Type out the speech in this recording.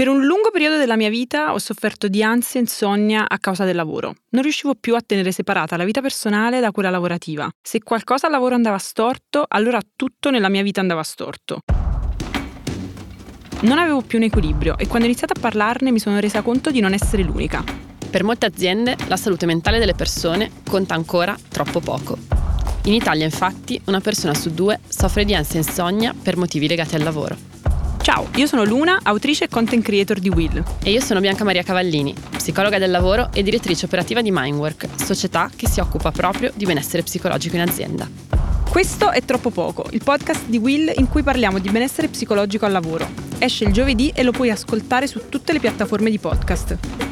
Per un lungo periodo della mia vita ho sofferto di ansia e insonnia a causa del lavoro. Non riuscivo più a tenere separata la vita personale da quella lavorativa. Se qualcosa al lavoro andava storto, allora tutto nella mia vita andava storto. Non avevo più un equilibrio e quando ho iniziato a parlarne mi sono resa conto di non essere l'unica. Per molte aziende la salute mentale delle persone conta ancora troppo poco. In Italia infatti una persona su due soffre di ansia e insonnia per motivi legati al lavoro. Ciao, io sono Luna, autrice e content creator di Will. E io sono Bianca Maria Cavallini, psicologa del lavoro e direttrice operativa di Mindwork, società che si occupa proprio di benessere psicologico in azienda. Questo è Troppo Poco, il podcast di Will in cui parliamo di benessere psicologico al lavoro. Esce il giovedì e lo puoi ascoltare su tutte le piattaforme di podcast.